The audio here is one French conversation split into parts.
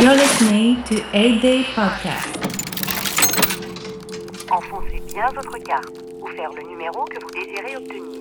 You're listening to 8 Day Podcast. Enfoncez bien votre carte ou faire le numéro que vous désirez obtenir.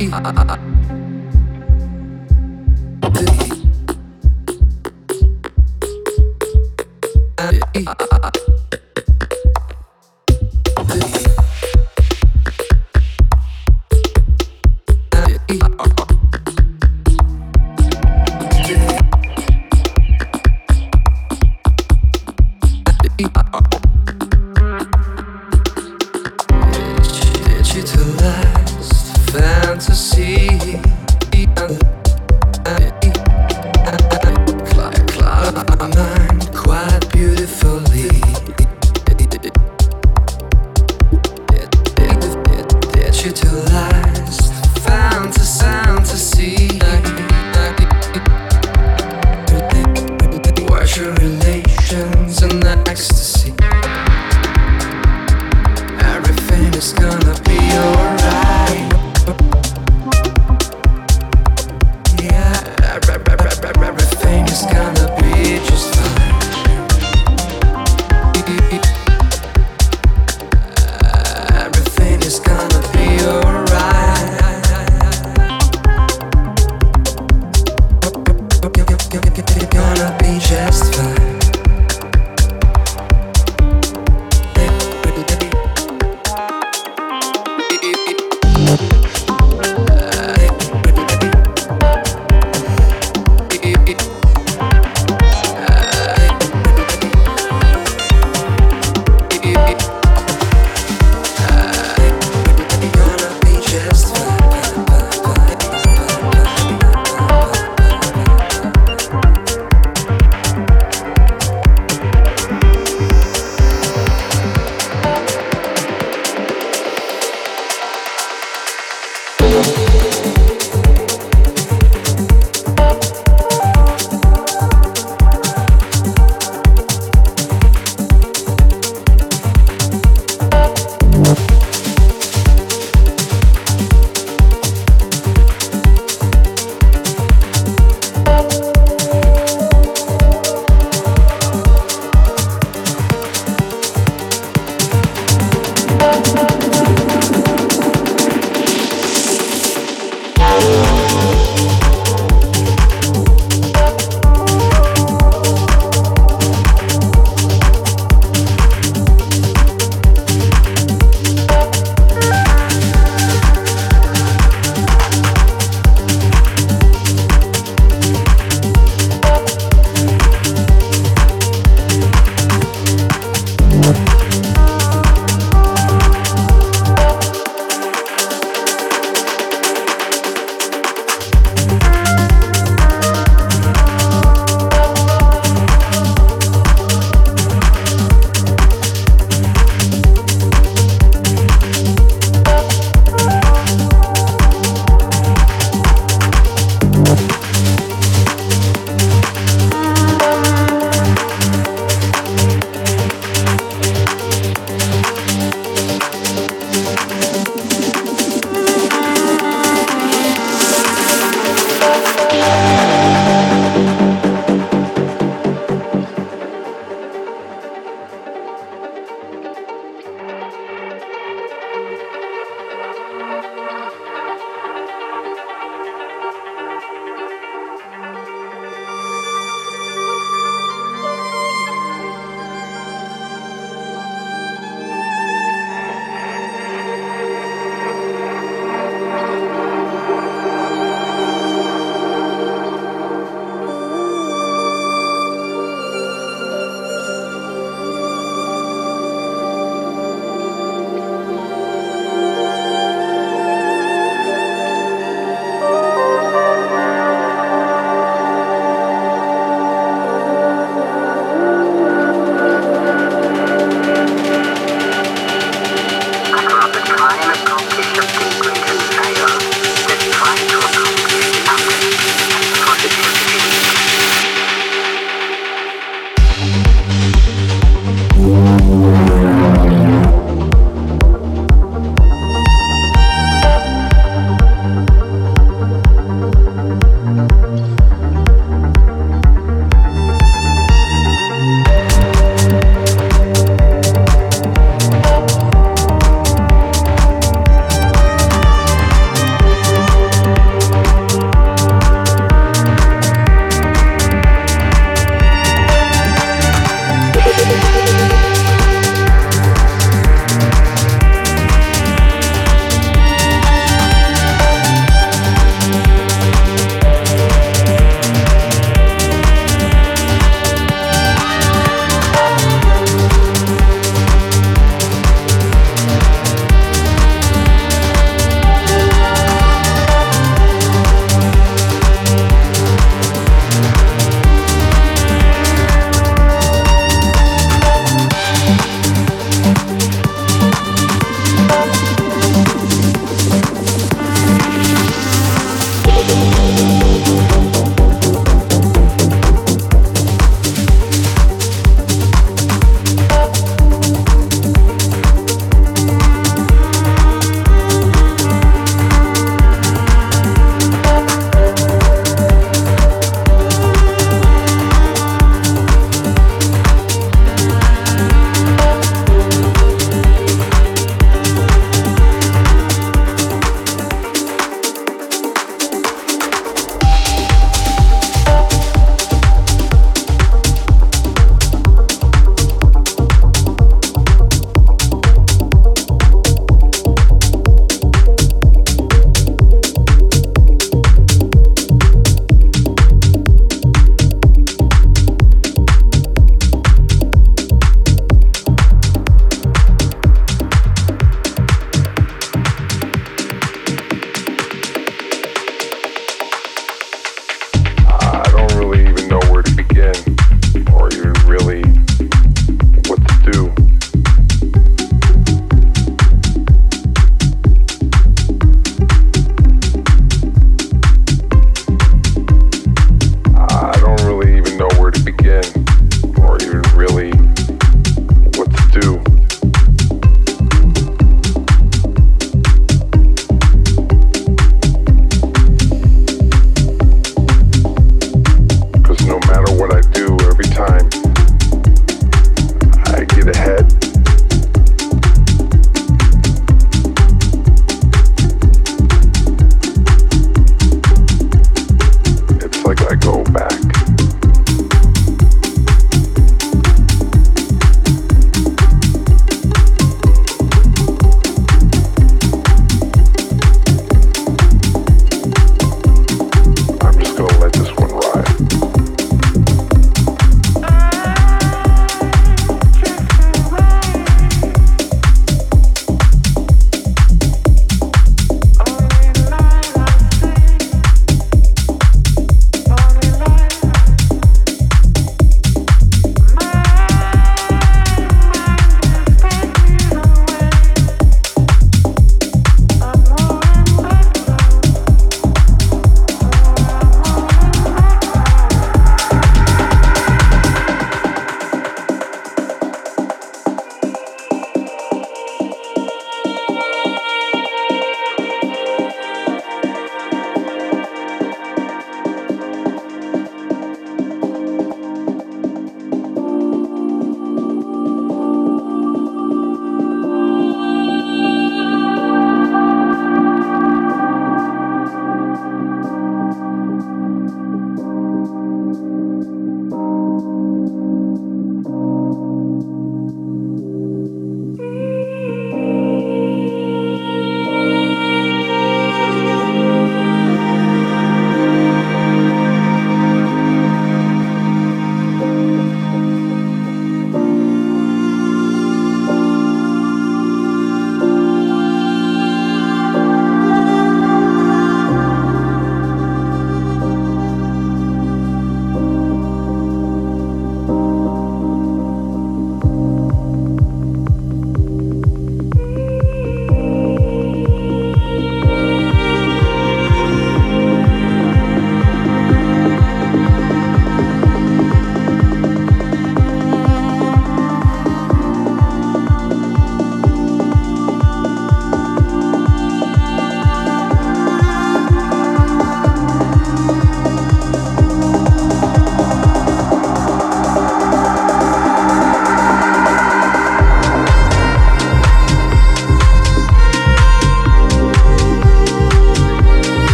E.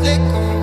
lejos de.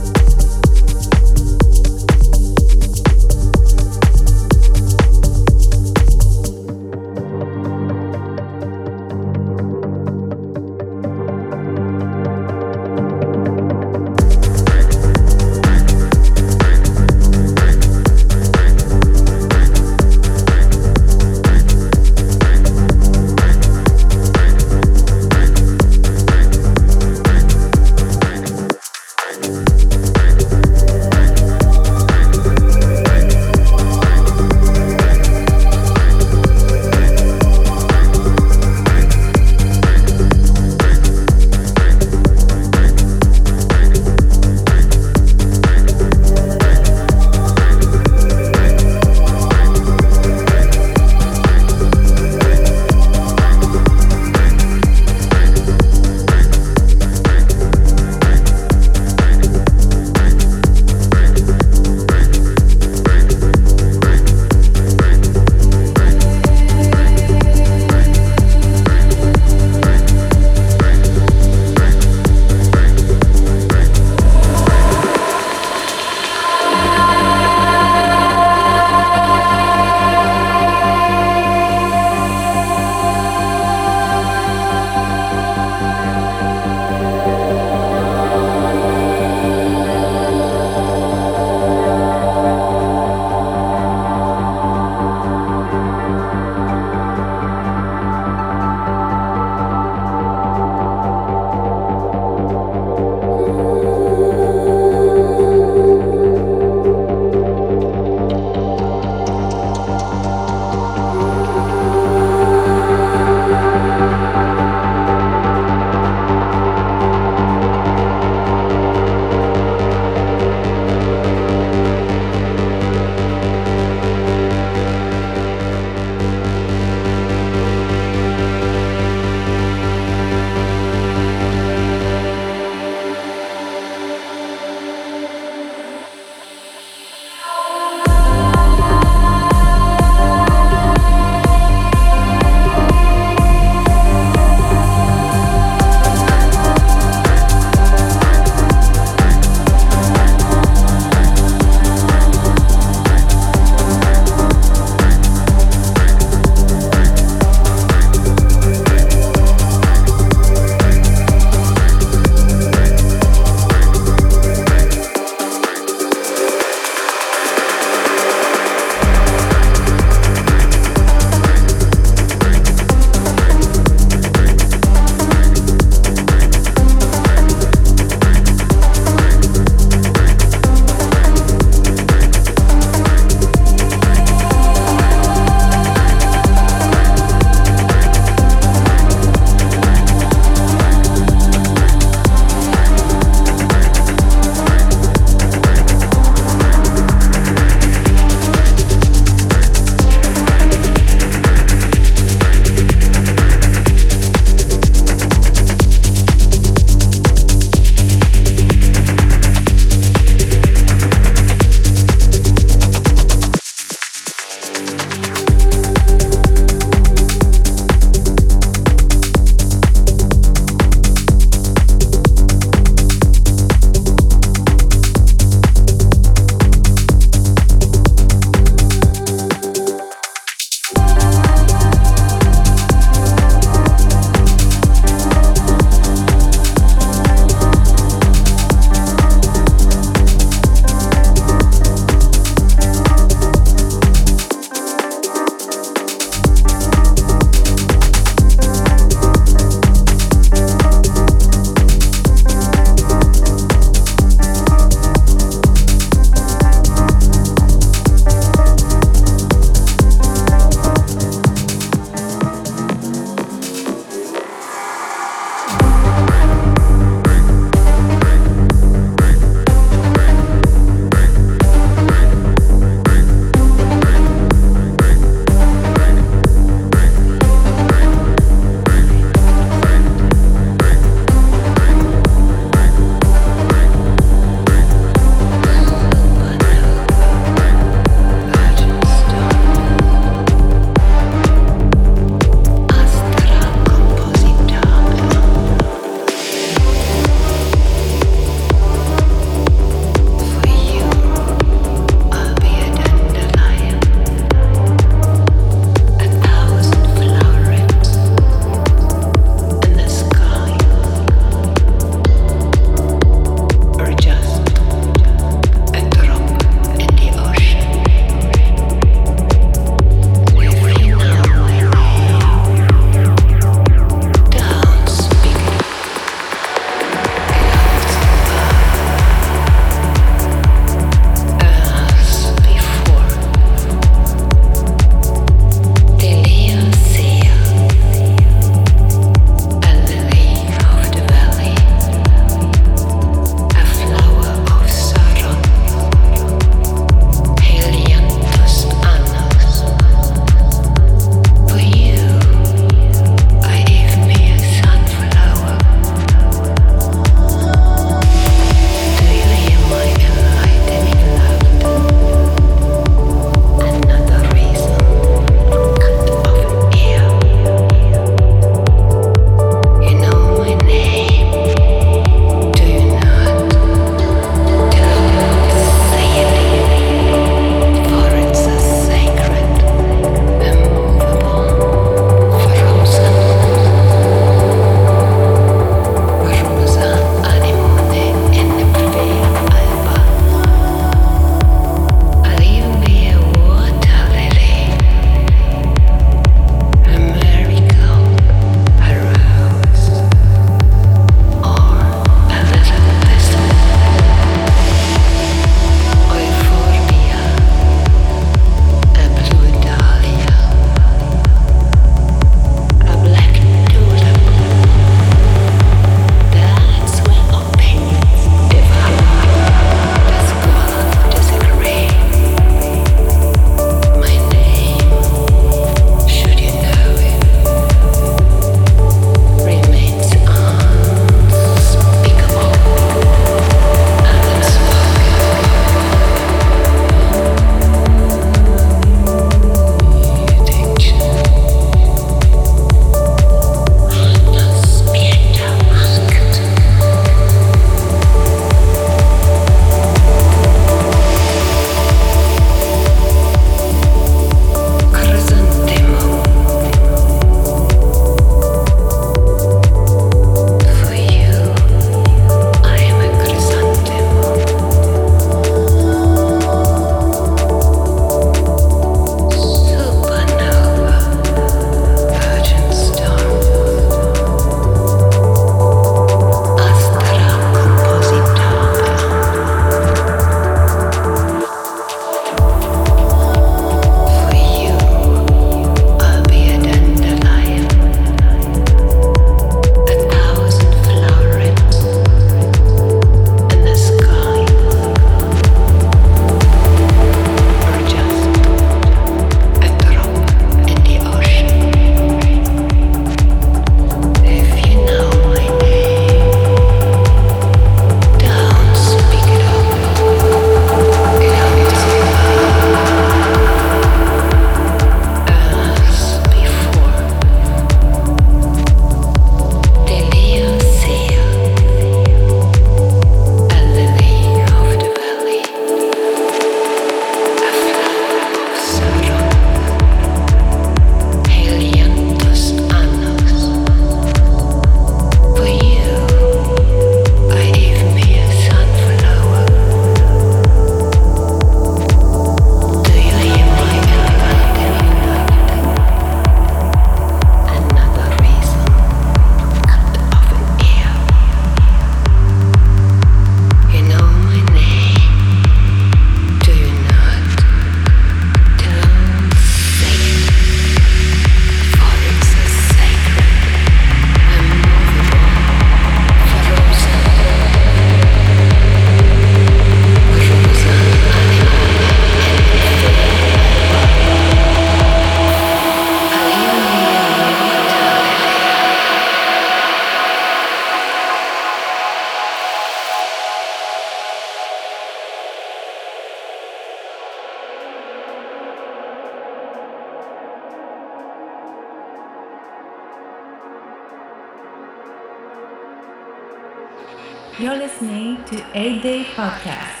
To 8 Day Podcast.